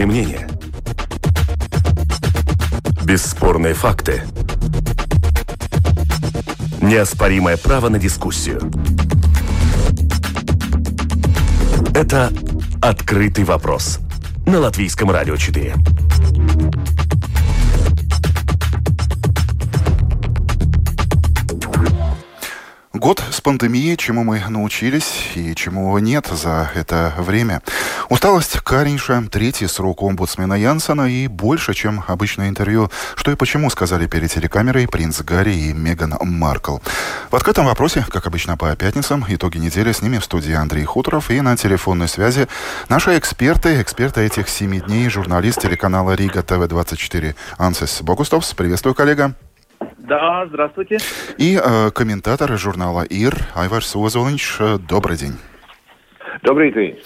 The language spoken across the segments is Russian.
Объективные мнения. Бесспорные факты. Неоспоримое право на дискуссию. Это «Открытый вопрос» на Латвийском радио 4. Год с пандемией, чему мы научились и чему нет за это время. Усталость Каринша, третий срок омбудсмена Янсона и больше, чем обычное интервью. Что и почему сказали перед телекамерой принц Гарри и Меган Маркл. В открытом вопросе, как обычно по пятницам, итоги недели с ними в студии Андрей Хуторов и на телефонной связи наши эксперты, эксперты этих семи дней, журналист телеканала Рига ТВ-24 Ансес Богустовс. Приветствую, коллега. Да, здравствуйте. И э, комментатор журнала ИР Айварс Озолинч. Добрый день. Добрый день.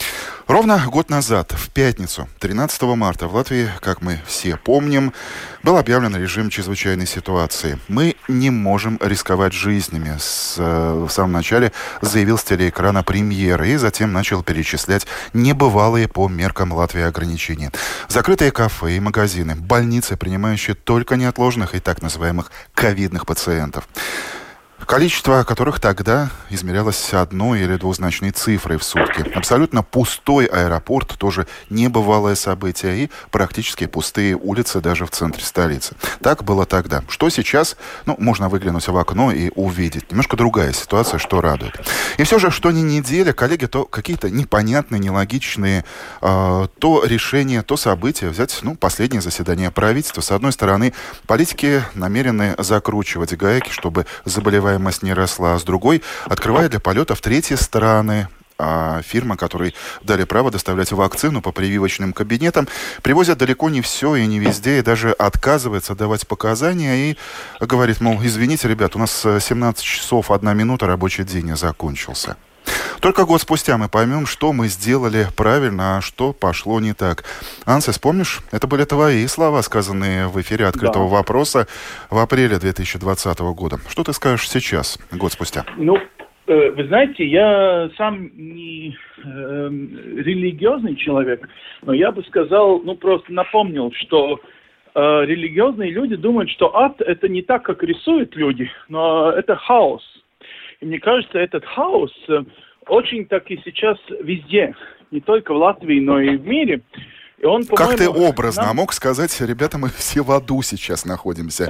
Ровно год назад, в пятницу, 13 марта, в Латвии, как мы все помним, был объявлен режим чрезвычайной ситуации. Мы не можем рисковать жизнями. С, э, в самом начале заявил с телеэкрана премьер и затем начал перечислять небывалые по меркам Латвии ограничения. Закрытые кафе и магазины, больницы, принимающие только неотложных и так называемых ковидных пациентов количество которых тогда измерялось одной или двузначной цифрой в сутки. Абсолютно пустой аэропорт, тоже небывалое событие, и практически пустые улицы даже в центре столицы. Так было тогда. Что сейчас? Ну, можно выглянуть в окно и увидеть. Немножко другая ситуация, что радует. И все же, что не неделя, коллеги, то какие-то непонятные, нелогичные э, то решения, то события. Взять, ну, последнее заседание правительства. С одной стороны, политики намерены закручивать гайки, чтобы заболеваемость заболеваемость не росла, а с другой открывая для полета в третьи страны, а фирма, которой дали право доставлять вакцину по прививочным кабинетам, привозят далеко не все и не везде, и даже отказывается давать показания и говорит, мол, извините, ребят, у нас 17 часов, одна минута, рабочий день закончился. Только год спустя мы поймем, что мы сделали правильно, а что пошло не так. Ансес, помнишь, это были твои слова, сказанные в эфире открытого да. вопроса в апреле 2020 года. Что ты скажешь сейчас, год спустя? Ну, э, вы знаете, я сам не э, религиозный человек, но я бы сказал, ну просто напомнил, что э, религиозные люди думают, что ад это не так, как рисуют люди, но это хаос. И мне кажется, этот хаос э, очень так и сейчас везде, не только в Латвии, но и в мире. И он, как ты образно нам... мог сказать, ребята, мы все в аду сейчас находимся.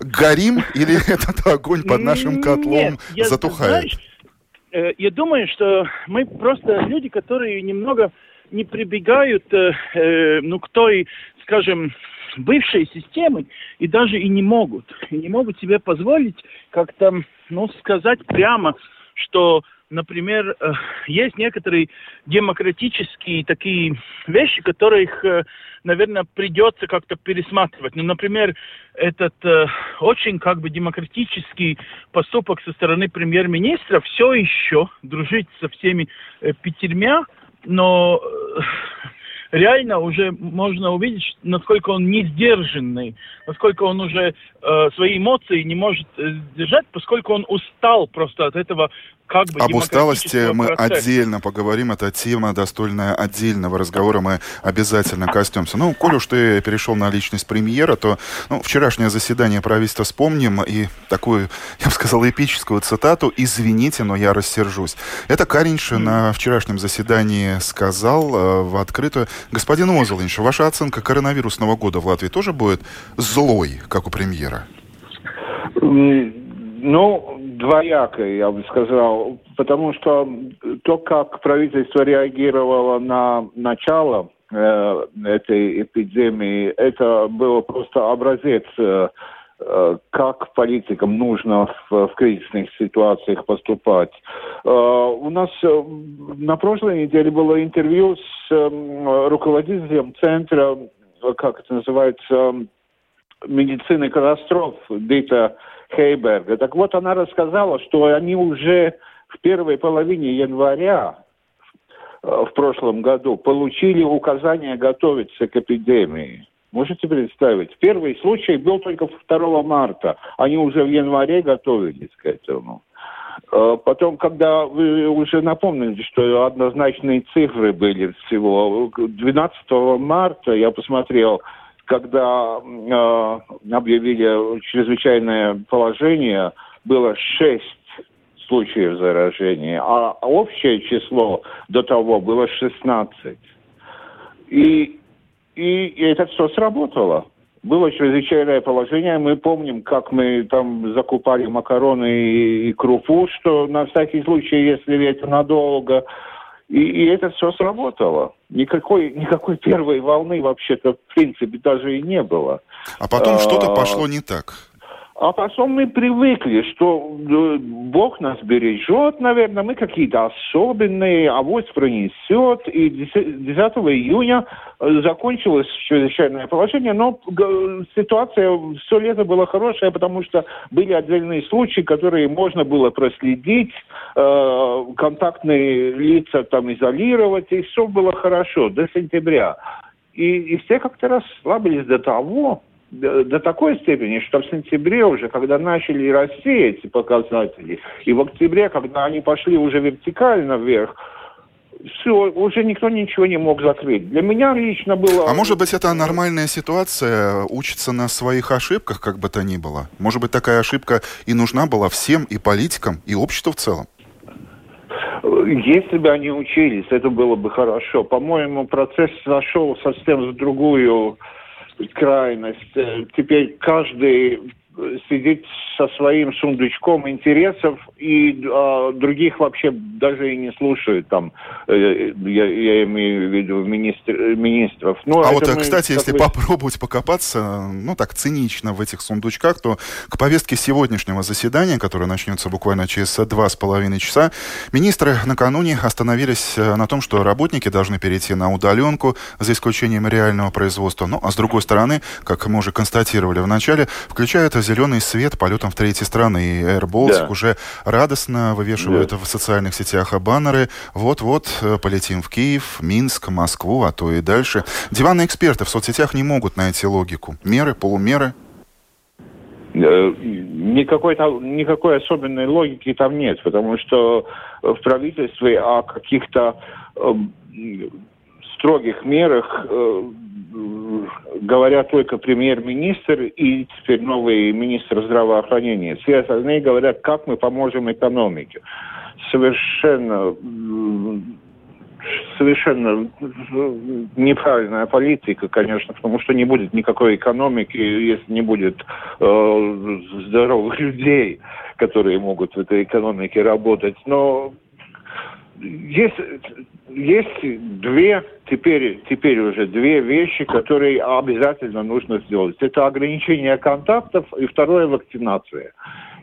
Горим или этот огонь под нашим котлом затухает? Э, я думаю, что мы просто люди, которые немного не прибегают э, ну, к той, скажем, бывшей системы и даже и не могут. И не могут себе позволить как-то, ну, сказать прямо, что например, э, есть некоторые демократические такие вещи, которых, э, наверное, придется как-то пересматривать. Ну, например, этот э, очень как бы демократический поступок со стороны премьер-министра все еще дружить со всеми пятермя, но реально уже можно увидеть, насколько он не сдержанный, насколько он уже э, свои эмоции не может э, держать, поскольку он устал просто от этого как бы Об усталости мы отдельно поговорим. Это тема, достойная отдельного разговора. Мы обязательно коснемся. Ну, коль уж ты перешел на личность премьера, то ну, вчерашнее заседание правительства вспомним и такую, я бы сказал, эпическую цитату «Извините, но я рассержусь». Это Каринш mm. на вчерашнем заседании сказал э, в открытую. Господин Озолинш, ваша оценка коронавирусного года в Латвии тоже будет злой, как у премьера? Ну, двоякой, я бы сказал, потому что то, как правительство реагировало на начало э, этой эпидемии, это было просто образец, э, э, как политикам нужно в, в кризисных ситуациях поступать. Э, у нас э, на прошлой неделе было интервью с э, руководителем центра, как это называется, медицины катастроф, Дита Хейберга. Так вот, она рассказала, что они уже в первой половине января э, в прошлом году получили указание готовиться к эпидемии. Можете представить? Первый случай был только 2 марта. Они уже в январе готовились к этому. Э, потом, когда вы уже напомнили, что однозначные цифры были всего, 12 марта я посмотрел, когда э, объявили чрезвычайное положение, было 6 случаев заражения, а общее число до того было 16. И, и, и это все сработало было чрезвычайное положение. Мы помним, как мы там закупали макароны и, и крупу, что на всякий случай, если это надолго. И, и это все сработало. Никакой, никакой первой волны вообще-то в принципе даже и не было. А потом что-то а, пошло не так. А потом мы привыкли, что э, Бог нас бережет, наверное, мы какие-то особенные, авось пронесет. И 10 июня э, закончилось чрезвычайное положение, но ситуация все лето была хорошая, потому что были отдельные случаи, которые можно было проследить, э, контактные лица там изолировать, и все было хорошо до сентября. И, и все как-то расслабились до того, до такой степени, что в сентябре уже, когда начали расти эти показатели, и в октябре, когда они пошли уже вертикально вверх, все, уже никто ничего не мог закрыть. Для меня лично было... А может быть, это нормальная ситуация, учиться на своих ошибках, как бы то ни было? Может быть, такая ошибка и нужна была всем, и политикам, и обществу в целом? Если бы они учились, это было бы хорошо. По-моему, процесс зашел совсем в другую крайность. Э, теперь каждый сидит со своим сундучком интересов и а, других вообще даже и не слушают там э, я, я имею в виду министр, министров. Ну, а вот, мы, кстати, если бы... попробовать покопаться, ну так цинично в этих сундучках, то к повестке сегодняшнего заседания, которое начнется буквально через два с половиной часа, министры накануне остановились э, на том, что работники должны перейти на удаленку, за исключением реального производства. Ну, а с другой стороны, как мы уже констатировали в начале, включают зеленый свет полетом в третьи страны. И Air Baltic да. уже радостно вывешивают да. в социальных сетях баннеры. Вот-вот э, полетим в Киев, Минск, Москву, а то и дальше. Диванные эксперты в соцсетях не могут найти логику. Меры, полумеры? Э, никакой, там, никакой особенной логики там нет, потому что в правительстве о каких-то э, строгих мерах э, говорят только премьер-министр и теперь новый министр здравоохранения. Все остальные говорят, как мы поможем экономике. Совершенно совершенно неправильная политика, конечно, потому что не будет никакой экономики, если не будет э, здоровых людей, которые могут в этой экономике работать. Но есть, есть две, теперь, теперь уже две вещи, которые обязательно нужно сделать. Это ограничение контактов и второе вакцинация.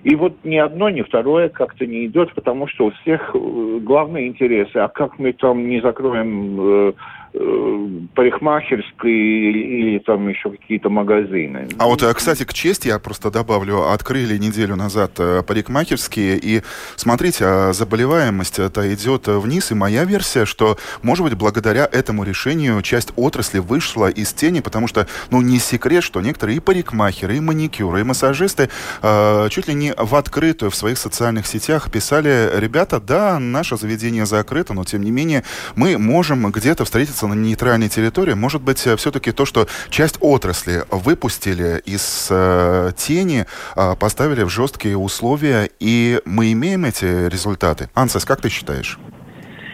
И вот ни одно, ни второе как-то не идет, потому что у всех э, главные интересы, а как мы там не закроем э, парикмахерской или там еще какие-то магазины. А вот, э, кстати, к чести я просто добавлю, открыли неделю назад э, парикмахерские, и смотрите, а заболеваемость это идет вниз, и моя версия, что, может быть, благодаря этому решению часть отрасли вышла из тени, потому что, ну, не секрет, что некоторые и парикмахеры, и маникюры, и массажисты э, чуть ли не в открытую в своих социальных сетях писали, ребята, да, наше заведение закрыто, но, тем не менее, мы можем где-то встретиться на нейтральной территории, может быть, э, все-таки то, что часть отрасли выпустили из э, тени, э, поставили в жесткие условия, и мы имеем эти результаты. Ансес, как ты считаешь?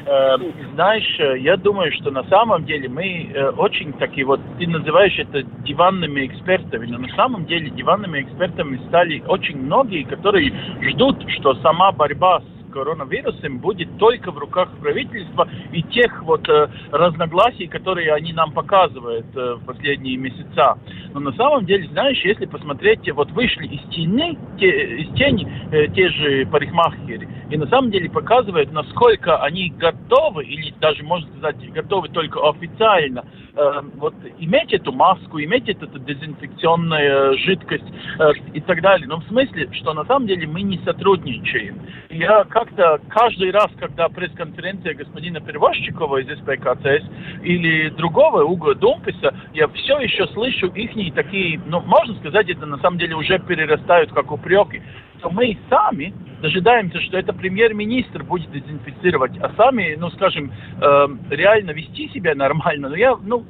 Э, знаешь, я думаю, что на самом деле мы очень такие вот, ты называешь это диванными экспертами, но на самом деле диванными экспертами стали очень многие, которые ждут, что сама борьба с коронавирусом будет только в руках правительства и тех вот э, разногласий, которые они нам показывают э, в последние месяца. Но на самом деле, знаешь, если посмотреть, вот вышли из тени, те, из тени э, те же парикмахеры, и на самом деле показывают, насколько они готовы, или даже, можно сказать, готовы только официально, э, вот иметь эту маску, иметь эту, эту дезинфекционную жидкость э, и так далее. Но в смысле, что на самом деле мы не сотрудничаем. Я как как-то каждый раз, когда пресс-конференция господина Перевозчикова из СПКЦС или другого Уго Думписа, я все еще слышу их такие, ну, можно сказать, это на самом деле уже перерастают как упреки, что мы сами дожидаемся, что это премьер-министр будет дезинфицировать, а сами, ну, скажем, э, реально вести себя нормально. Но я, ну,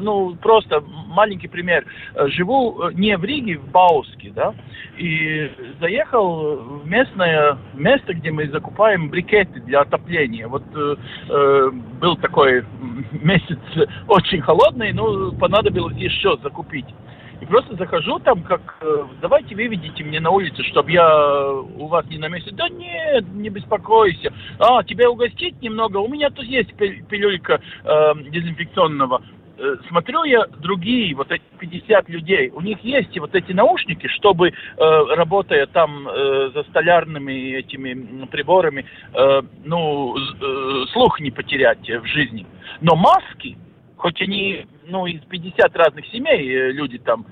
ну, просто маленький пример. Живу не в Риге, в Бауске, да, и заехал в местное место, где мы закупаем брикеты для отопления. Вот э, был такой месяц очень холодный, но понадобилось еще закупить. И просто захожу там, как, э, давайте выведите мне на улицу, чтобы я у вас не на месте. Да нет, не беспокойся. А, тебя угостить немного? У меня тут есть пилюлька э, дезинфекционного. Э, смотрю я другие, вот эти 50 людей, у них есть вот эти наушники, чтобы, э, работая там э, за столярными этими приборами, ну, слух не потерять в жизни. Но маски, хоть они, ну, из 50 разных семей люди там,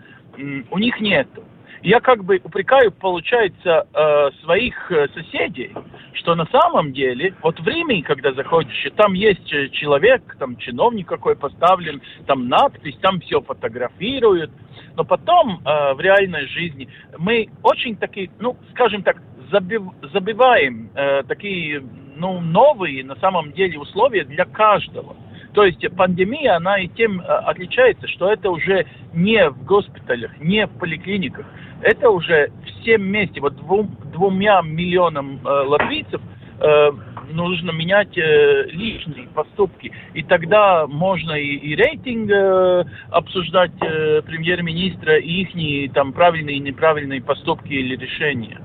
у них нету я как бы упрекаю, получается, э, своих э, соседей, что на самом деле, вот в Риме, когда заходишь, и там есть э, человек, там чиновник какой поставлен, там надпись, там все фотографируют, но потом в реальной жизни мы очень такие, ну, скажем так, забив, забиваем такие, ну, новые на самом деле условия для каждого. То есть пандемия, она и тем отличается, что это уже не в госпиталях, не в поликлиниках, это уже всем вместе, вот двум, двумя миллионам э, латвийцев э, нужно менять э, личные поступки. И тогда можно и, и рейтинг э, обсуждать э, премьер-министра, и их там правильные и неправильные поступки или решения.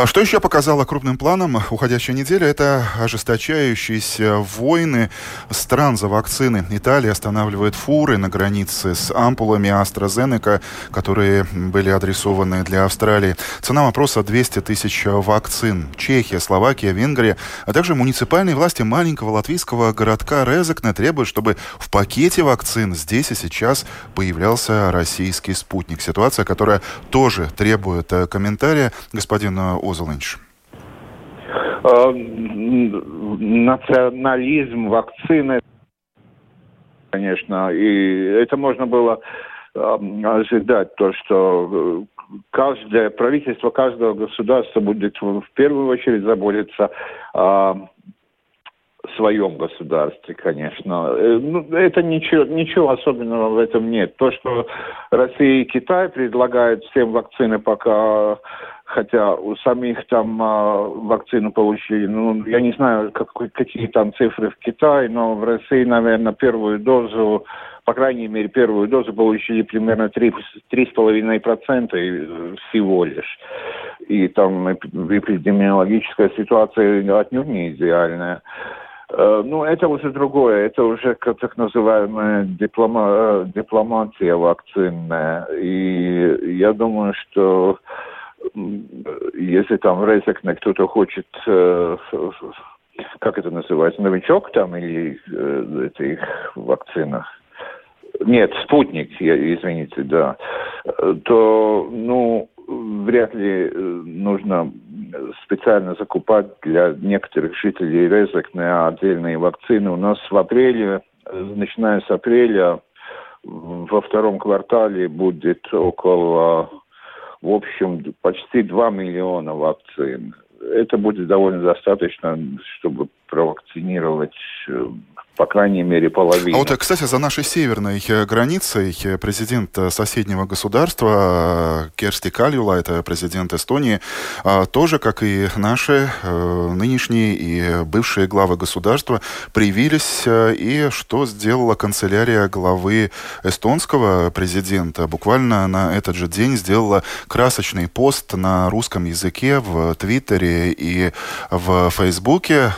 А что еще показала крупным планом уходящая неделя? Это ожесточающиеся войны стран за вакцины. Италия останавливает фуры на границе с ампулами AstraZeneca, которые были адресованы для Австралии. Цена вопроса 200 тысяч вакцин. Чехия, Словакия, Венгрия, а также муниципальные власти маленького латвийского городка Резекне требуют, чтобы в пакете вакцин здесь и сейчас появлялся российский спутник. Ситуация, которая тоже требует э, комментария. Господин Озолинч? Э, национализм вакцины, конечно, и это можно было эм, ожидать, то, что э, каждое правительство каждого государства будет в первую очередь заботиться о своем государстве, конечно. Э, ну, это ничего, ничего особенного в этом нет. То, что Россия и Китай предлагают всем вакцины пока хотя у самих там а, вакцину получили, ну, я не знаю, как, какие там цифры в Китае, но в России, наверное, первую дозу, по крайней мере, первую дозу получили примерно 3,5% всего лишь. И там эпидемиологическая ситуация отнюдь не идеальная. Э, ну, это уже другое, это уже так называемая диплома, э, дипломатия вакцинная. И я думаю, что если там Резекне кто-то хочет, э, как это называется, новичок там или э, это их вакцина? Нет, спутник, извините, да. То, ну, вряд ли нужно специально закупать для некоторых жителей Резекне отдельные вакцины. У нас в апреле, начиная с апреля, во втором квартале будет около в общем, почти 2 миллиона вакцин. Это будет довольно достаточно, чтобы провакцинировать э, по крайней мере, половина. А вот, кстати, за нашей северной э, границей э, президент э, соседнего государства Керсти Кальюла, это президент Эстонии, тоже, как и наши нынешние и бывшие главы государства, привились. И что сделала канцелярия главы эстонского президента? Буквально на этот же день сделала красочный пост на русском языке в Твиттере и в Фейсбуке.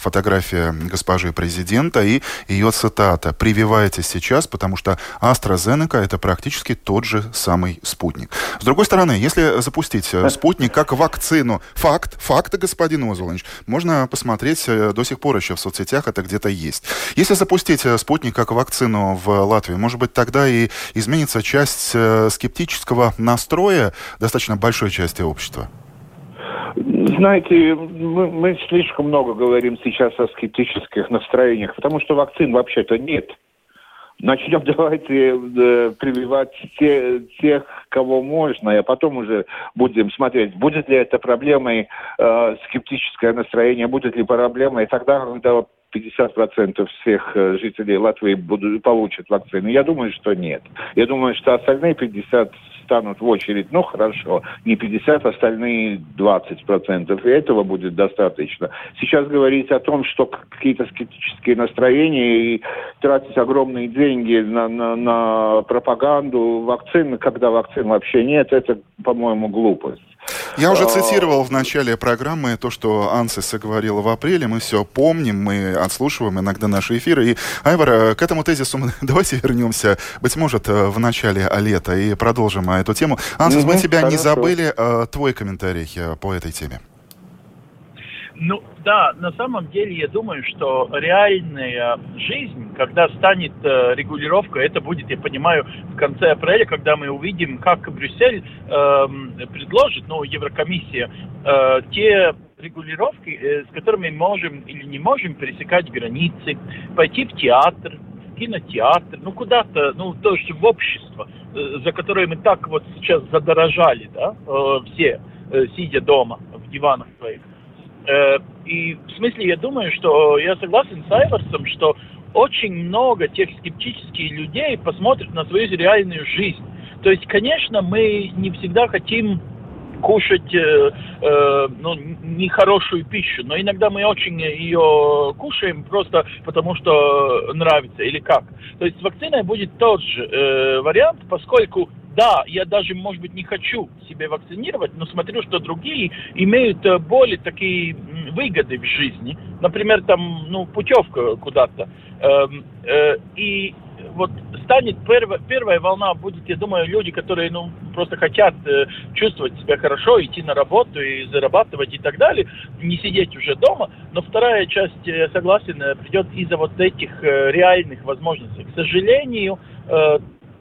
Фотография госпожи президента и ее цитата «Прививайтесь сейчас, потому что AstraZeneca – это практически тот же самый спутник». С другой стороны, если запустить э, спутник как вакцину, факт, факт, господин Озулович, можно посмотреть э, до сих пор еще в соцсетях, это где-то есть. Если запустить э, спутник как вакцину в Латвии, может быть, тогда и изменится часть скептического настроя достаточно большой части общества? Знаете, мы, мы слишком много говорим сейчас о скептических настроениях, потому что вакцин вообще-то нет. начнем давайте э, прививать те, тех, кого можно, а потом уже будем смотреть, будет ли это проблемой э, скептическое настроение, будет ли проблемой тогда, когда 50% всех э, жителей Латвии будут, получат вакцину. Я думаю, что нет. Я думаю, что остальные 50 станут в очередь, ну хорошо, не 50, остальные 20 процентов, и этого будет достаточно. Сейчас говорить о том, что какие-то скептические настроения и тратить огромные деньги на, на, на пропаганду вакцин, когда вакцин вообще нет, это, по-моему, глупость. Я уже а, цитировал в начале программы то, что Ансис говорила в апреле. Мы все помним, мы отслушиваем иногда наши эфиры. И, Айвар, э, к этому тезису мы давайте вернемся, быть может, э, в начале лета и продолжим эту тему. Ансис, угу, мы тебя хорошо. не забыли. Э, твой комментарий по этой теме. Ну да, на самом деле я думаю, что реальная жизнь, когда станет э, регулировка, это будет, я понимаю, в конце апреля, когда мы увидим, как Брюссель э, предложит, ну, Еврокомиссия, э, те регулировки, э, с которыми можем или не можем пересекать границы, пойти в театр, в кинотеатр, ну куда-то, ну то есть в общество, э, за которое мы так вот сейчас задорожали, да, э, все, э, сидя дома в диванах своих. Э, и в смысле я думаю, что я согласен с Айварсом, что очень много тех скептических людей посмотрят на свою реальную жизнь. То есть, конечно, мы не всегда хотим кушать э, э, ну, нехорошую пищу, но иногда мы очень ее кушаем просто потому, что нравится или как. То есть вакцина будет тот же э, вариант, поскольку да, я даже, может быть, не хочу себя вакцинировать, но смотрю, что другие имеют э, более такие выгоды в жизни. Например, там, ну, путевка куда-то. Эм, э, и вот станет первая, первая волна будет, я думаю, люди, которые, ну, просто хотят э, чувствовать себя хорошо, идти на работу и зарабатывать и так далее, не сидеть уже дома. Но вторая часть, я согласен, придет из-за вот этих реальных возможностей. К сожалению,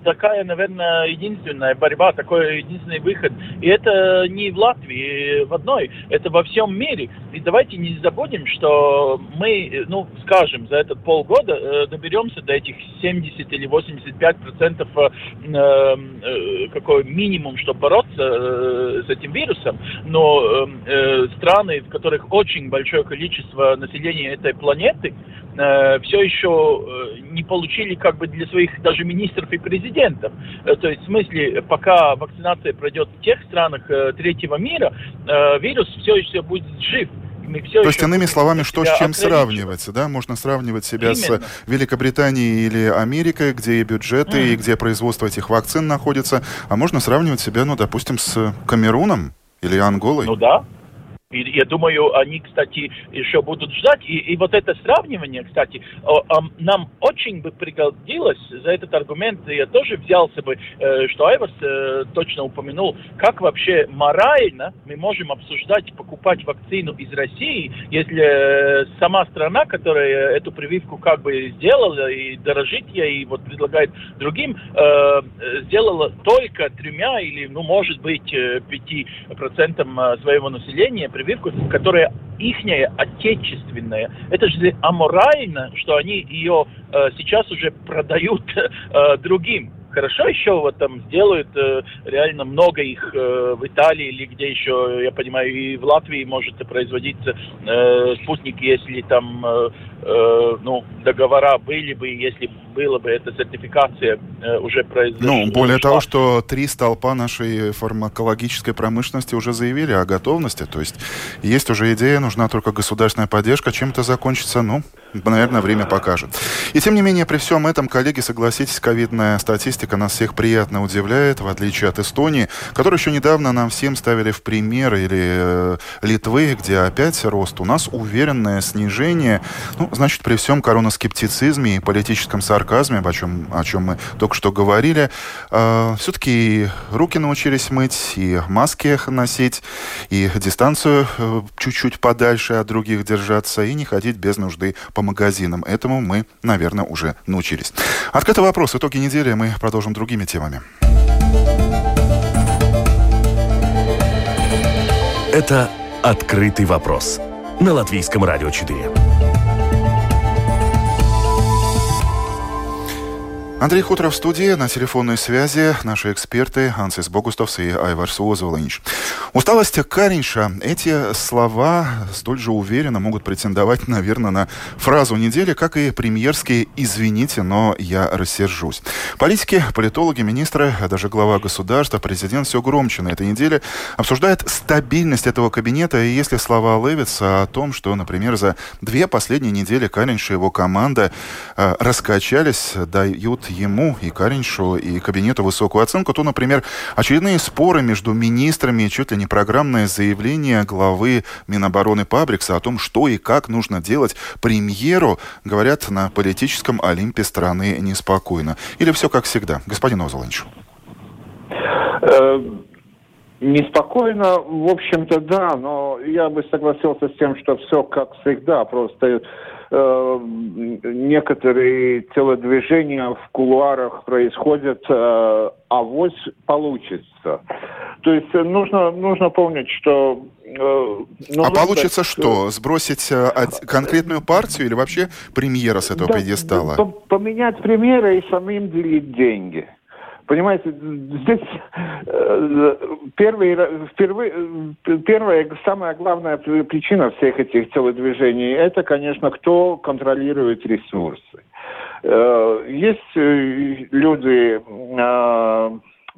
такая, наверное, единственная борьба, такой единственный выход. И это не в Латвии в одной, это во всем мире. И давайте не забудем, что мы, ну, скажем, за этот полгода э, доберемся до этих 70 или 85 процентов э, э, какой минимум, чтобы бороться э, с этим вирусом. Но э, э, страны, в которых очень большое количество населения этой планеты, э, все еще э, не получили как бы для своих даже министров и президентов. Э, то есть в смысле, пока вакцинация пройдет в тех странах э, третьего мира, э, вирус все еще будет жив. То есть, иными словами, что с чем сравнивать, да? Можно сравнивать себя Именно. с Великобританией или Америкой, где и бюджеты, mm. и где производство этих вакцин находится, а можно сравнивать себя, ну, допустим, с Камеруном или Анголой. Ну да, и я думаю, они, кстати, еще будут ждать. И, и вот это сравнивание, кстати, нам очень бы пригодилось за этот аргумент. Я тоже взялся бы, э, что Айварс э, точно упомянул, как вообще морально мы можем обсуждать покупать вакцину из России, если э, сама страна, которая эту прививку как бы сделала и дорожит ей, и вот предлагает другим, сделала только тремя или, ну, может быть, пяти процентам своего населения прививку, которая ихняя, отечественная. Это же аморально, что они ее э, сейчас уже продают э, другим хорошо еще вот там сделают э, реально много их э, в Италии или где еще, я понимаю, и в Латвии может производиться э, спутник, если там э, э, ну, договора были бы, если была бы эта сертификация э, уже произошла. Ну, более того, что три столпа нашей фармакологической промышленности уже заявили о готовности, то есть есть уже идея, нужна только государственная поддержка, чем это закончится, ну, наверное, время покажет. И тем не менее, при всем этом, коллеги, согласитесь, ковидная статистика нас всех приятно удивляет, в отличие от Эстонии, которую еще недавно нам всем ставили в пример, или э, Литвы, где опять рост. У нас уверенное снижение. Ну, значит, при всем коронаскептицизме и политическом сарказме, о чем, о чем мы только что говорили, э, все-таки руки научились мыть, и маски носить, и дистанцию э, чуть-чуть подальше от других держаться, и не ходить без нужды по магазинам. Этому мы, наверное, уже научились. Открытый вопрос. Итоги недели мы продолжим другими темами. Это «Открытый вопрос» на Латвийском радио 4. Андрей Хуторов в студии. На телефонной связи наши эксперты Ансис Богустовс и Айварс Озолинч. Усталость Каринша. Эти слова столь же уверенно могут претендовать, наверное, на фразу недели, как и премьерские «извините, но я рассержусь». Политики, политологи, министры, а даже глава государства, президент все громче на этой неделе обсуждают стабильность этого кабинета. И если слова Левица о том, что, например, за две последние недели Каринш и его команда э, раскачались, дают ему и Кариншу, и кабинету высокую оценку, то, например, очередные споры между министрами, чуть ли не программное заявление главы Минобороны Пабрикса о том, что и как нужно делать премьеру, говорят, на политическом Олимпе страны неспокойно. Или все как всегда? Господин Озолонч. Э, неспокойно, в общем-то, да, но я бы согласился с тем, что все как всегда, просто э, некоторые телодвижения в кулуарах происходят, э, авось получится. То есть э, нужно, нужно помнить, что... Э, нужно а получится дать, что? Сбросить э, конкретную партию или вообще премьера с этого да, пьедестала? Поменять премьера и самим делить деньги. Понимаете, здесь э, первый, впервые, э, первая, самая главная причина всех этих телодвижений, это, конечно, кто контролирует ресурсы. Э, есть люди,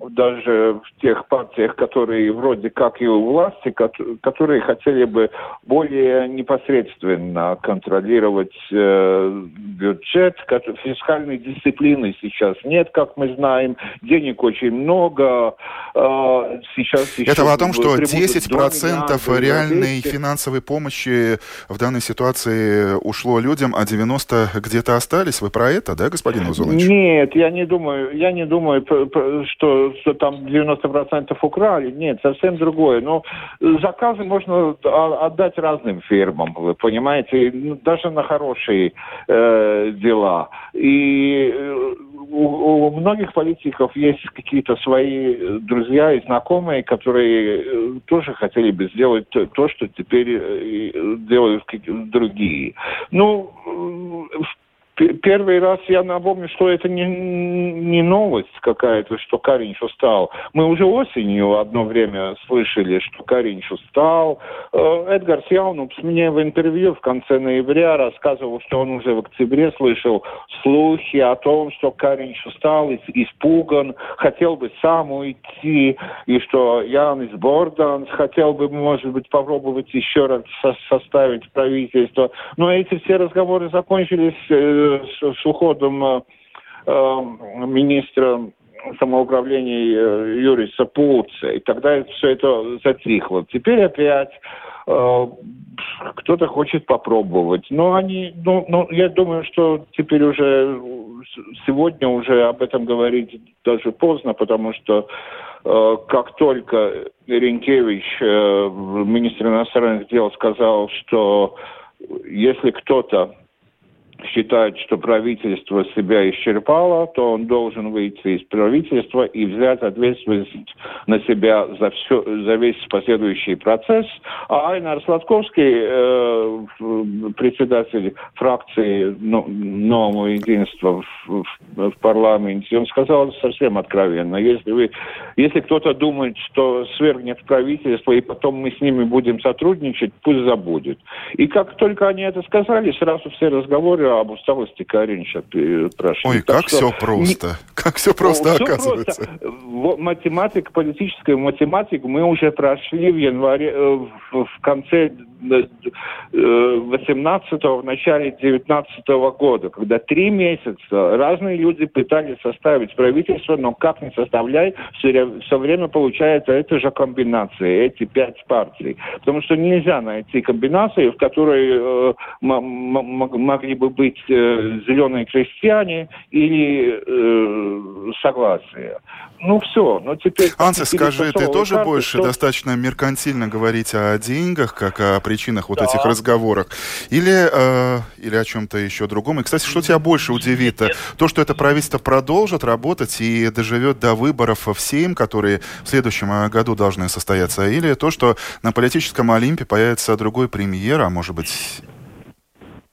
даже в тех партиях, которые вроде как и у власти, которые хотели бы более непосредственно контролировать э, бюджет. Фискальной дисциплины сейчас нет, как мы знаем. Денег очень много. Э, сейчас Это о том, что 10% реальной финансовой помощи в данной ситуации ушло людям, а 90 где-то остались. Вы про это, да, господин Узулович? Нет, я не думаю, я не думаю, что что, там 90% украли. Нет, совсем другое. Но заказы можно отдать разным фирмам, вы понимаете, ну, даже на хорошие э, дела. И э, у, у многих политиков есть какие-то свои друзья и знакомые, которые э, тоже хотели бы сделать то, что теперь э, делают другие. Ну, в Первый раз я напомню, что это не, не новость какая-то, что Каринч устал. Мы уже осенью одно время слышали, что Каринч устал. Э, Эдгар Сяунупс мне в интервью в конце ноября рассказывал, что он уже в октябре слышал слухи о том, что Каринч устал, испуган, хотел бы сам уйти, и что Янис Борданс хотел бы, может быть, попробовать еще раз со составить правительство. Но эти все разговоры закончились э, с, с уходом э, э, министра самоуправления э, Юриса Пуца, и тогда все это затихло. Теперь опять э, кто-то хочет попробовать. Но они, ну, ну, я думаю, что теперь уже сегодня уже об этом говорить даже поздно, потому что как только Ренкевич, министр иностранных дел, сказал, что если кто-то считает, что правительство себя исчерпало, то он должен выйти из правительства и взять ответственность на себя за, все, за весь последующий процесс. А Айнар Сладковский, э, председатель фракции ну, Нового единства в, в, в парламенте, он сказал совсем откровенно, если, вы, если кто-то думает, что свергнет правительство и потом мы с ними будем сотрудничать, пусть забудет. И как только они это сказали, сразу все разговоры об усталости Каринича прошли. Ой, так как что... все просто. Не... Как все просто все оказывается. Просто. Математика, политическая математика мы уже прошли в январе, э, в конце 18-го, в начале 19 -го года, когда три месяца разные люди пытались составить правительство, но как не составляй, все, все время получается эта же комбинация, эти пять партий. Потому что нельзя найти комбинации, в которой э, могли бы быть э, зеленые крестьяне или э, согласие. Ну все, но теперь... Анса, скажи, ты тоже карты, больше что... достаточно меркантильно говорить о деньгах, как о причинах вот да. этих разговорах, или, э, или о чем-то еще другом? И, кстати, что тебя больше удивит? Нет. То, что это правительство продолжит работать и доживет до выборов в Сейм, которые в следующем э, году должны состояться, или то, что на политическом Олимпе появится другой премьер, а может быть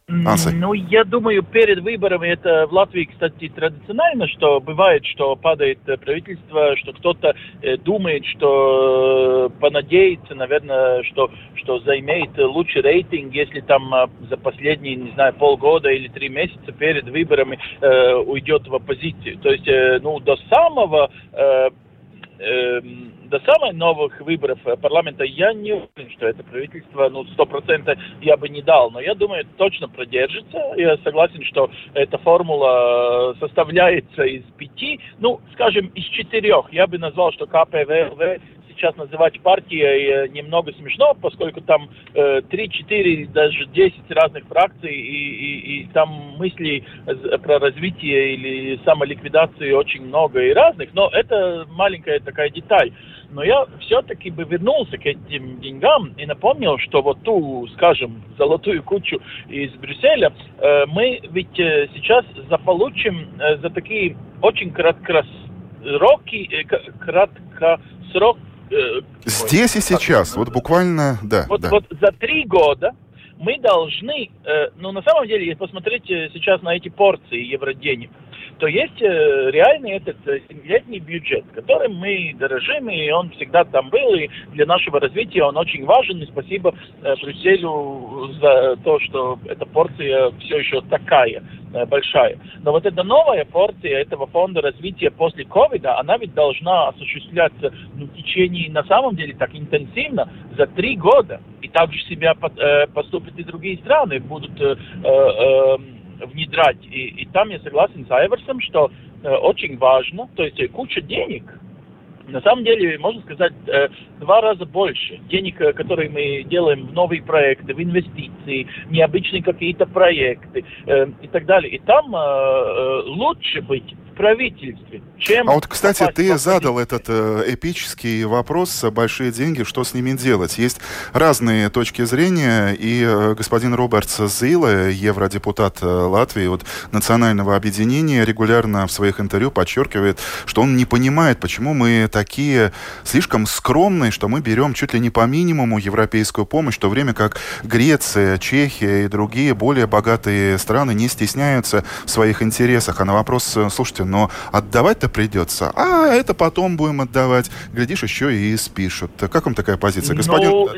Анса? Ну, я думаю, перед выборами это в Латвии, кстати, традиционально, что бывает, что падает э, правительство, что кто-то э, думает, что э, понадеется, наверное, что, что займет лучший рейтинг, если там э, за последние, не знаю, полгода или три месяца перед выборами э, уйдет в оппозицию. То есть, э, ну, до самого э, эм, до самых новых выборов э, парламента я не уверен, что это правительство, ну, сто процентов я бы не дал, но я думаю, точно продержится. Я согласен, что эта формула составляется из пяти, ну, скажем, из четырех. Я бы назвал, что КПВЛВ сейчас называть партией э, немного смешно, поскольку там э, 3-4, даже 10 разных фракций, и, и, и там мыслей про развитие или самоликвидацию очень много и разных, но это маленькая такая деталь. Но я все-таки бы вернулся к этим деньгам и напомнил, что вот ту, скажем, золотую кучу из Брюсселя э, мы ведь сейчас заполучим э, за такие очень краткосроки, э, краткосрок, э, Здесь и сейчас, вот буквально, да. Вот, да. вот за три года мы должны, э, ну на самом деле, если посмотреть сейчас на эти порции евроденег, то есть э, реальный этот э, семилетний бюджет, которым мы дорожим, и он всегда там был, и для нашего развития он очень важен, и спасибо э, Брюсселю за то, что эта порция все еще такая большая. Но вот эта новая порция этого фонда развития после ковида, она ведь должна осуществляться ну, в течение, на самом деле, так интенсивно, за три года. И также себя поступят и другие страны, будут э, э, внедрять. И, и там я согласен с Айверсом, что э, очень важно, то есть э, куча денег, на самом деле, можно сказать, э, два раза больше денег, э, которые мы делаем в новые проекты, в инвестиции, необычные какие-то проекты э, и так далее. И там лучше быть правительстве. Чем а вот, кстати, ты задал этот э, эпический вопрос, большие деньги, что с ними делать? Есть разные точки зрения, и э, господин Робертс Зила, евродепутат э, Латвии, вот, национального объединения, регулярно в своих интервью подчеркивает, что он не понимает, почему мы такие слишком скромные, что мы берем чуть ли не по минимуму европейскую помощь, в то время как Греция, Чехия и другие более богатые страны не стесняются в своих интересах. А на вопрос, э, слушайте, но отдавать-то придется. А это потом будем отдавать. Глядишь, еще и спишут. Как вам такая позиция, господин? Ну,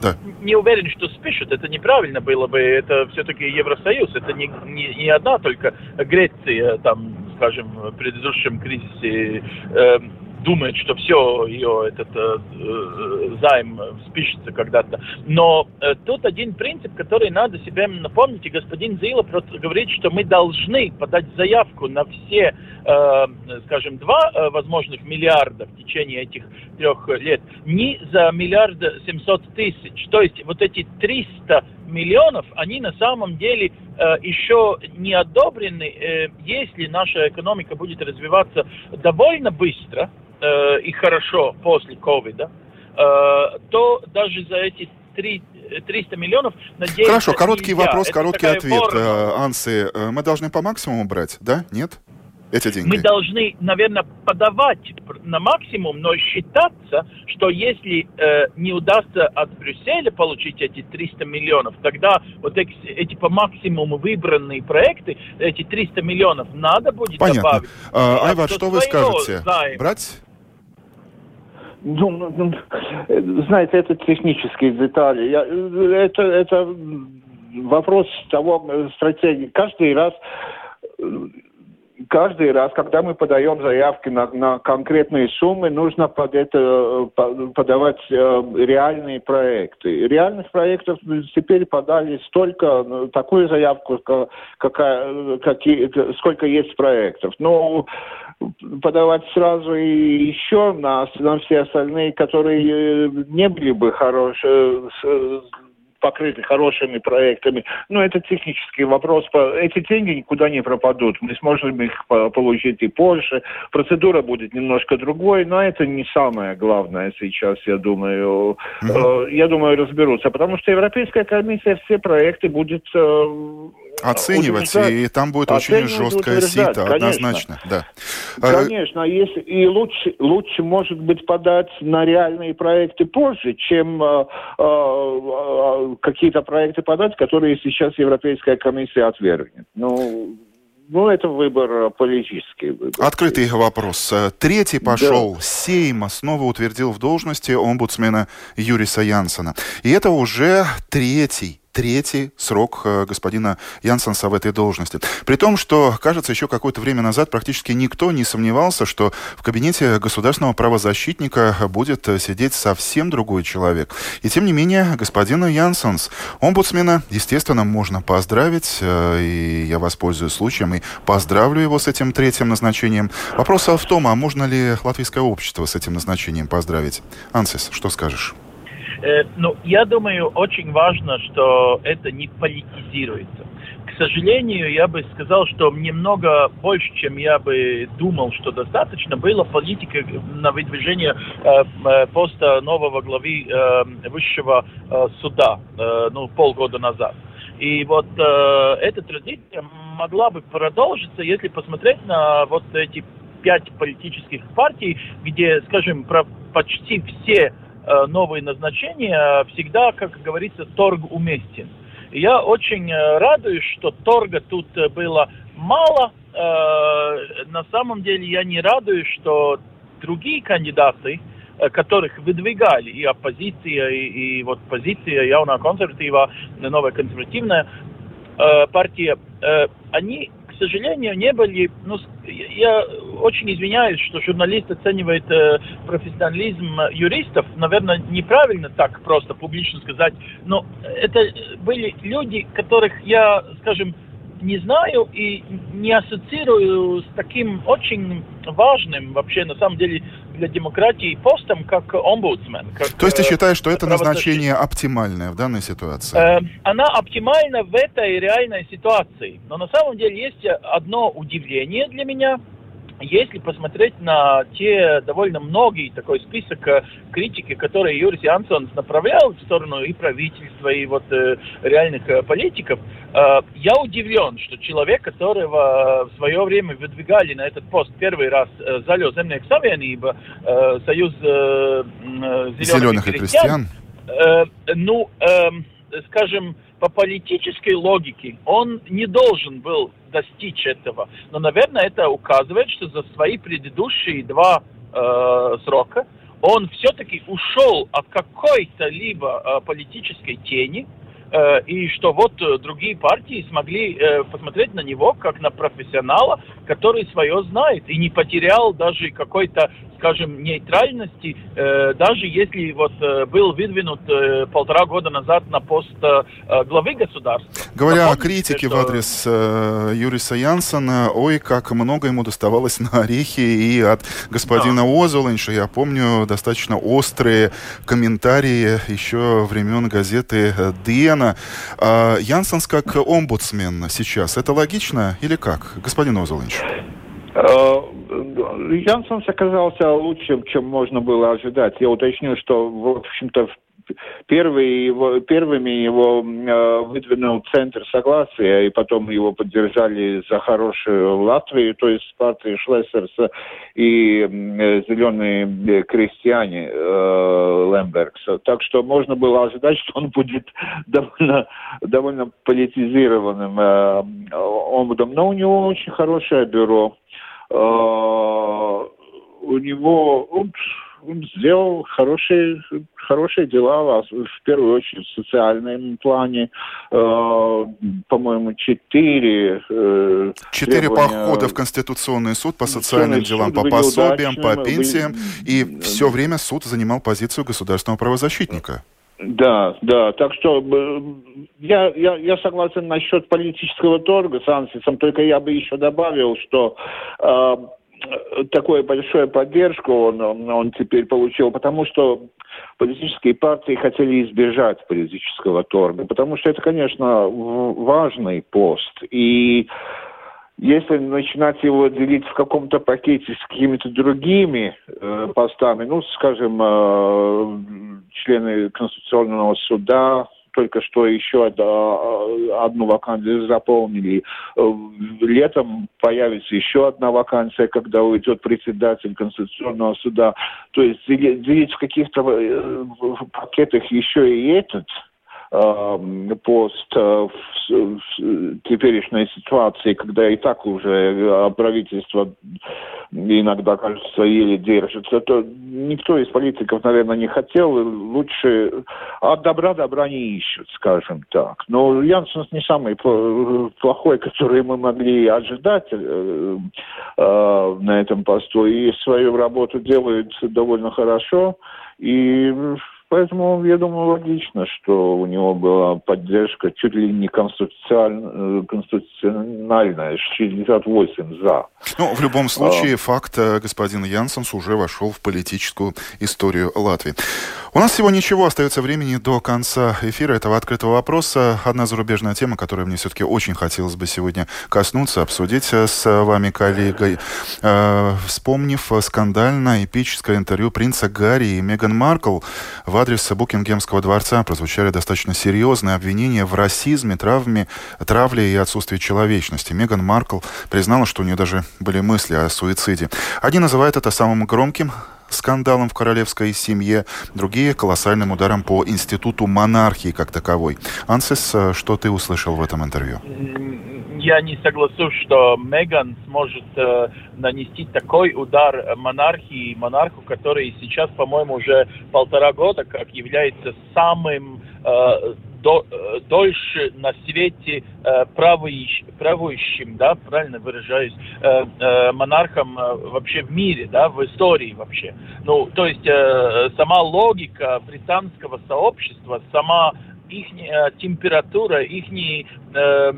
да. Не уверен, что спишут. Это неправильно было бы. Это все-таки Евросоюз. Это не, не, не одна только Греция, там, скажем, в предыдущем кризисе э, думает, что все, ее этот э, э, займ спишется когда-то. Но э, тут один принцип, который надо себе напомнить, и господин Зила просто говорит, что мы должны подать заявку на все, э, скажем, два э, возможных миллиарда в течение этих трех лет, не за миллиард семьсот тысяч. То есть вот эти 300 миллионов, они на самом деле э, еще не одобрены, э, если наша экономика будет развиваться довольно быстро, э, и хорошо после ковида, э, то даже за эти 3, 300 миллионов, надеюсь... Хорошо, короткий нельзя. вопрос, Это короткий ответ. Форма. Э, Ансы, э, мы должны по максимуму брать, да? Нет? эти деньги? Мы должны, наверное, подавать на максимум, но считаться, что если э, не удастся от Брюсселя получить эти 300 миллионов, тогда вот эти, эти по максимуму выбранные проекты, эти 300 миллионов надо будет Понятно. добавить. А, Айвар, что вы скажете? Займ. Брать? Ну, ну, ну, знаете, это технические детали. Я, это, это вопрос того э, стратегии. Каждый раз каждый раз, когда мы подаем заявки на, на конкретные суммы, нужно под это подавать э, реальные проекты. Реальных проектов теперь подали столько, ну, такую заявку, какая, какие, сколько есть проектов. Но подавать сразу и еще на, на все остальные, которые не были бы хорошие, покрыты хорошими проектами. Но это технический вопрос. Эти деньги никуда не пропадут. Мы сможем их получить и позже. Процедура будет немножко другой, но это не самое главное сейчас, я думаю. Mm-hmm. Я думаю, разберутся. Потому что Европейская комиссия все проекты будет э, оценивать, и там будет очень жесткая сито, однозначно. Да. Конечно, если, и лучше, лучше, может быть, подать на реальные проекты позже, чем э, э, какие-то проекты подать, которые сейчас Европейская комиссия отвергнет. Ну, ну, это выбор политический. Выбор. Открытый вопрос. Третий пошел. Да. Сейма снова утвердил в должности омбудсмена Юриса Янсона. И это уже третий третий срок э, господина Янсенса в этой должности. При том, что, кажется, еще какое-то время назад практически никто не сомневался, что в кабинете государственного правозащитника будет э, сидеть совсем другой человек. И тем не менее, господина Янсенс, омбудсмена, естественно, можно поздравить, э, и я воспользуюсь случаем и поздравлю его с этим третьим назначением. Вопрос в том, а можно ли латвийское общество с этим назначением поздравить? Ансис, что скажешь? Э, ну, я думаю, очень важно, что это не политизируется. К сожалению, я бы сказал, что немного больше, чем я бы думал, что достаточно, было политика на выдвижение э, э, поста нового главы э, высшего э, суда, э, ну, полгода назад. И вот э, эта традиция могла бы продолжиться, если посмотреть на вот эти пять политических партий, где, скажем, про почти все новые назначения, всегда, как говорится, торг уместен. я очень э, радуюсь, что торга тут э, было мало. На самом деле я не радуюсь, что другие кандидаты, которых выдвигали и оппозиция, и, и вот позиция явно консерватива, новая консервативная партия, они сожалению, не были... Ну, я очень извиняюсь, что журналист оценивает э, профессионализм юристов. Наверное, неправильно так просто публично сказать. Но это были люди, которых я, скажем, не знаю и не ассоциирую с таким очень важным вообще на самом деле для демократии постом, как омбудсмен. Как, То есть ты считаешь, что это назначение оптимальное в данной ситуации? Э, она оптимальна в этой реальной ситуации. Но на самом деле есть одно удивление для меня – если посмотреть на те довольно многие такой список э, критики, которые Юрис Янсон направлял в сторону и правительства, и вот э, реальных э, политиков, э, я удивлен, что человек, которого в свое время выдвигали на этот пост первый раз э, Залё Земных Савиенība, э, Союз э, э, зеленых, и крестьян, э, ну, э, скажем, по политической логике он не должен был достичь этого. Но, наверное, это указывает, что за свои предыдущие два э, срока он все-таки ушел от какой-то либо э, политической тени, э, и что вот э, другие партии смогли э, посмотреть на него как на профессионала, который свое знает и не потерял даже какой-то скажем, нейтральности, э, даже если вот э, был выдвинут э, полтора года назад на пост главы государства. Говоря о критике что... в адрес Юриса Янсона, ой, как много ему доставалось на орехи и от господина да. Озолинша. Я помню достаточно острые комментарии еще времен газеты Диена. Э, Янсенс как омбудсмен сейчас, это логично или как, господин Озолинш? Э, Янсенс оказался лучшим, чем можно было ожидать. Я уточню, что, в общем-то, Первый его, первыми его э, выдвинул Центр Согласия, и потом его поддержали за хорошую Латвию, то есть партия Шлессерса и э, зеленые крестьяне э, Лембергса. Так что можно было ожидать, что он будет довольно, довольно политизированным э, омбудом. Но у него очень хорошее бюро Э, у него он, он сделал хорошие, хорошие дела, в первую очередь в социальном плане. Э, по-моему, четыре... Э, четыре похода в Конституционный суд по социальным делам, по пособиям, по пенсиям. И все время суд занимал позицию государственного правозащитника. Да, да. Так что я, я, я согласен насчет политического торга с Ансисом, только я бы еще добавил, что э, такую большую поддержку он, он, он теперь получил, потому что политические партии хотели избежать политического торга, потому что это, конечно, важный пост. И если начинать его делить в каком-то пакете с какими-то другими э, постами, ну, скажем, э, члены Конституционного суда, только что еще одну вакансию заполнили. Летом появится еще одна вакансия, когда уйдет председатель Конституционного суда. То есть делить в каких-то пакетах еще и этот – пост э, в теперешней ситуации, когда и так уже э, правительство иногда, кажется, еле держится, то никто из политиков, наверное, не хотел. Лучше от добра добра не ищут, скажем так. Но Янсенс не самый плохой, который мы могли ожидать э, э, на этом посту. И свою работу делает довольно хорошо. И Поэтому, я думаю, логично, что у него была поддержка чуть ли не конституциональная, конституциональная 68 за. Ну, в любом случае, а... факт э, господин Янсенс уже вошел в политическую историю Латвии. У нас всего ничего, остается времени до конца эфира этого открытого вопроса. Одна зарубежная тема, которую мне все-таки очень хотелось бы сегодня коснуться, обсудить э, с вами, коллегой. Э, вспомнив скандальное эпическое интервью принца Гарри и Меган Маркл в адрес Букингемского дворца прозвучали достаточно серьезные обвинения в расизме, травме, травле и отсутствии человечности. Меган Маркл признала, что у нее даже были мысли о суициде. Одни называют это самым громким скандалом в королевской семье, другие – колоссальным ударом по институту монархии как таковой. Ансис, что ты услышал в этом интервью? Я не соглашусь, что Меган сможет э, нанести такой удар монархии, монарху, который сейчас, по-моему, уже полтора года как является самым э, до, э, дольше на свете э, правоищ, правоищим, да, правильно выражаюсь, э, монархом вообще в мире, да, в истории вообще. Ну, то есть сама логика британского сообщества, сама их температура, их э,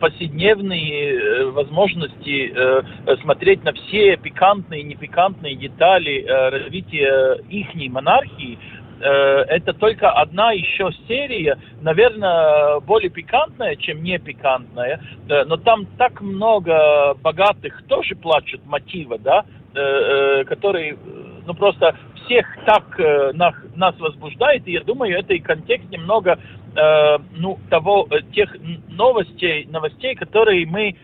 повседневные возможности э, смотреть на все пикантные и непикантные детали э, развития их монархии, это только одна еще серия, наверное, более пикантная, чем не пикантная, э, но там так много богатых тоже плачут мотива, да, э, которые, ну просто всех так нас, нас возбуждает, и я думаю, это и контекст немного, ну, того, тех новостей, новостей, которые мы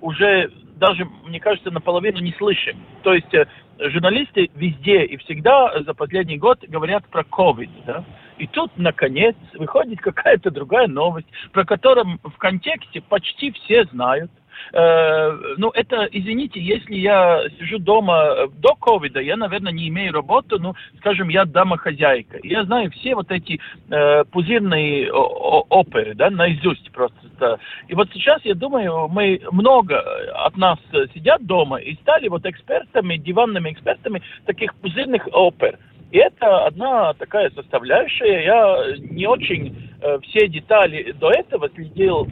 уже даже, мне кажется, наполовину не слышим. То есть э, журналисты везде и всегда за последний год говорят про COVID, да? И тут, наконец, выходит какая-то другая новость, про которую в контексте почти все знают – Э, ну, это, извините, если я сижу дома э, до ковида, я, наверное, не имею работы, ну, скажем, я домохозяйка. Я знаю все вот эти э, пузырные оперы, да, наизусть просто. И вот сейчас, я думаю, мы много от нас сидят дома и стали вот экспертами, диванными экспертами таких пузырных опер. И это одна такая составляющая. Я не очень э, все детали до этого следил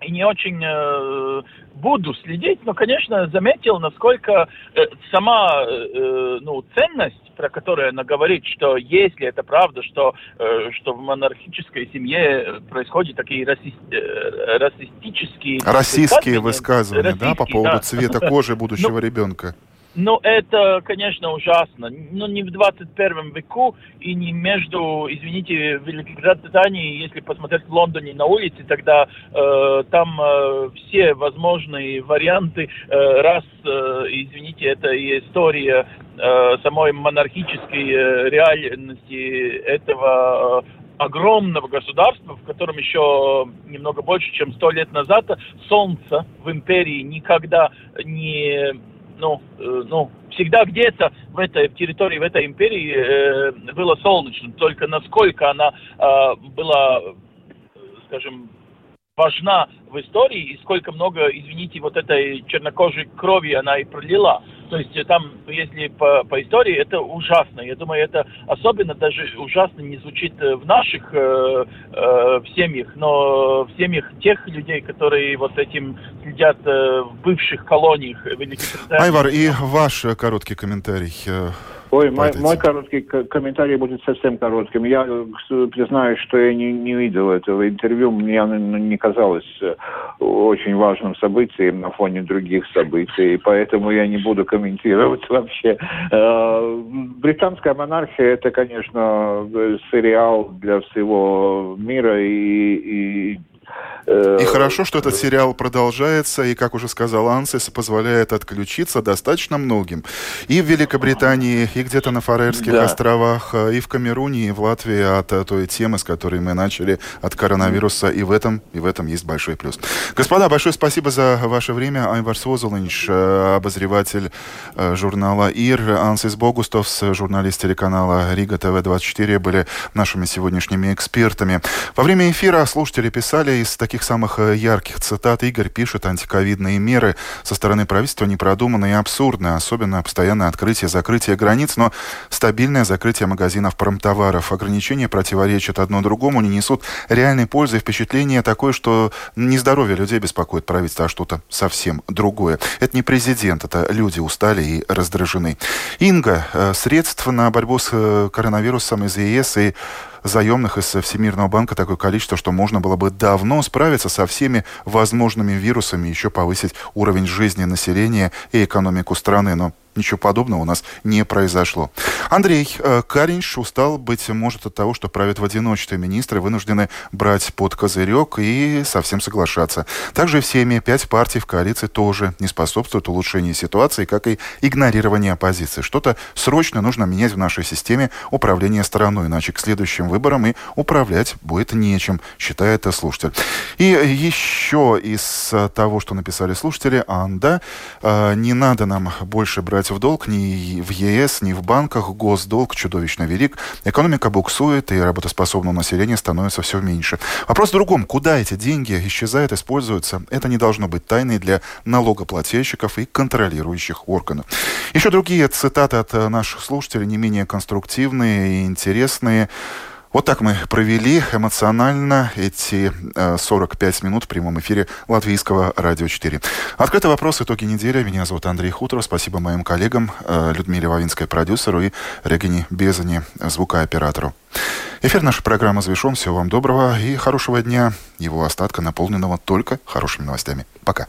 и не очень э, буду следить, но, конечно, заметил, насколько э, сама э, ну, ценность, про которую она говорит, что если это правда, что, э, что в монархической семье происходят такие расист, э, расистические... Расистские высказывания, высказывания да, по поводу да. цвета кожи будущего ну, ребенка. Ну, это, конечно, ужасно. Но не в 21 веку и не между, извините, Великобританией, если посмотреть в Лондоне на улице, тогда э, там э, все возможные варианты, э, раз, э, извините, это и история э, самой монархической э, реальности этого э, огромного государства, в котором еще немного больше, чем сто лет назад, солнце в империи никогда не ну, э, ну, всегда где-то в этой в территории, в этой империи э, было солнечно. Только насколько она э, была, скажем, важна в истории и сколько много, извините, вот этой чернокожей крови она и пролила. То есть э, там, если по, по истории, это ужасно. Я думаю, это особенно даже ужасно не звучит э, в наших э, э, в семьях, но в семьях тех людей, которые вот этим следят э, в бывших колониях Великобритании. Айвар, и ваш короткий комментарий Ой, мой, мой короткий комментарий будет совсем коротким. Я признаюсь, что я не, не видел этого интервью. Мне оно не казалось э, очень важным событием на фоне других событий, и поэтому я не буду комментировать вообще. Э, британская монархия – это, конечно, сериал для всего мира, и, и и хорошо, что этот сериал продолжается, и, как уже сказал Ансис, позволяет отключиться достаточно многим. И в Великобритании, и где-то на Фарерских да. островах, и в Камеруне, и в Латвии от той темы, с которой мы начали, от коронавируса. И в этом, и в этом есть большой плюс. Господа, большое спасибо за ваше время. Айвар Созулинч, э, обозреватель э, журнала ИР, Ансис Богустовс, журналист телеканала Рига ТВ-24, были нашими сегодняшними экспертами. Во время эфира слушатели писали из таких самых э, ярких цитат Игорь пишет, антиковидные меры со стороны правительства непродуманные и абсурдные, особенно постоянное открытие, закрытие границ, но стабильное закрытие магазинов промтоваров. Ограничения противоречат одно другому, не несут реальной пользы. Впечатление такое, что не здоровье людей беспокоит правительство, а что-то совсем другое. Это не президент, это люди устали и раздражены. Инга, э, средств на борьбу с э, коронавирусом из ЕС и заемных из Всемирного банка такое количество, что можно было бы давно справиться со всеми возможными вирусами, еще повысить уровень жизни населения и экономику страны. Но Ничего подобного у нас не произошло. Андрей э, Каринш устал, быть может, от того, что правят в одиночестве. Министры вынуждены брать под козырек и совсем соглашаться. Также всеми пять партий в коалиции тоже не способствуют улучшению ситуации, как и игнорирование оппозиции. Что-то срочно нужно менять в нашей системе управления страной, иначе к следующим выборам и управлять будет нечем, считает слушатель. И еще из того, что написали слушатели, Анда, э, не надо нам больше брать брать в долг ни в ЕС, ни в банках. Госдолг чудовищно велик. Экономика буксует, и работоспособного населения становится все меньше. Вопрос в другом. Куда эти деньги исчезают, используются? Это не должно быть тайной для налогоплательщиков и контролирующих органов. Еще другие цитаты от наших слушателей, не менее конструктивные и интересные. Вот так мы провели эмоционально эти 45 э, минут в прямом эфире Латвийского радио 4. Открытый вопрос, итоги недели. Меня зовут Андрей Хуторов. Спасибо моим коллегам э, Людмиле Вавинской, продюсеру, и Регине Безани, звукооператору. Эфир нашей программы завершен. Всего вам доброго и хорошего дня. Его остатка наполненного только хорошими новостями. Пока.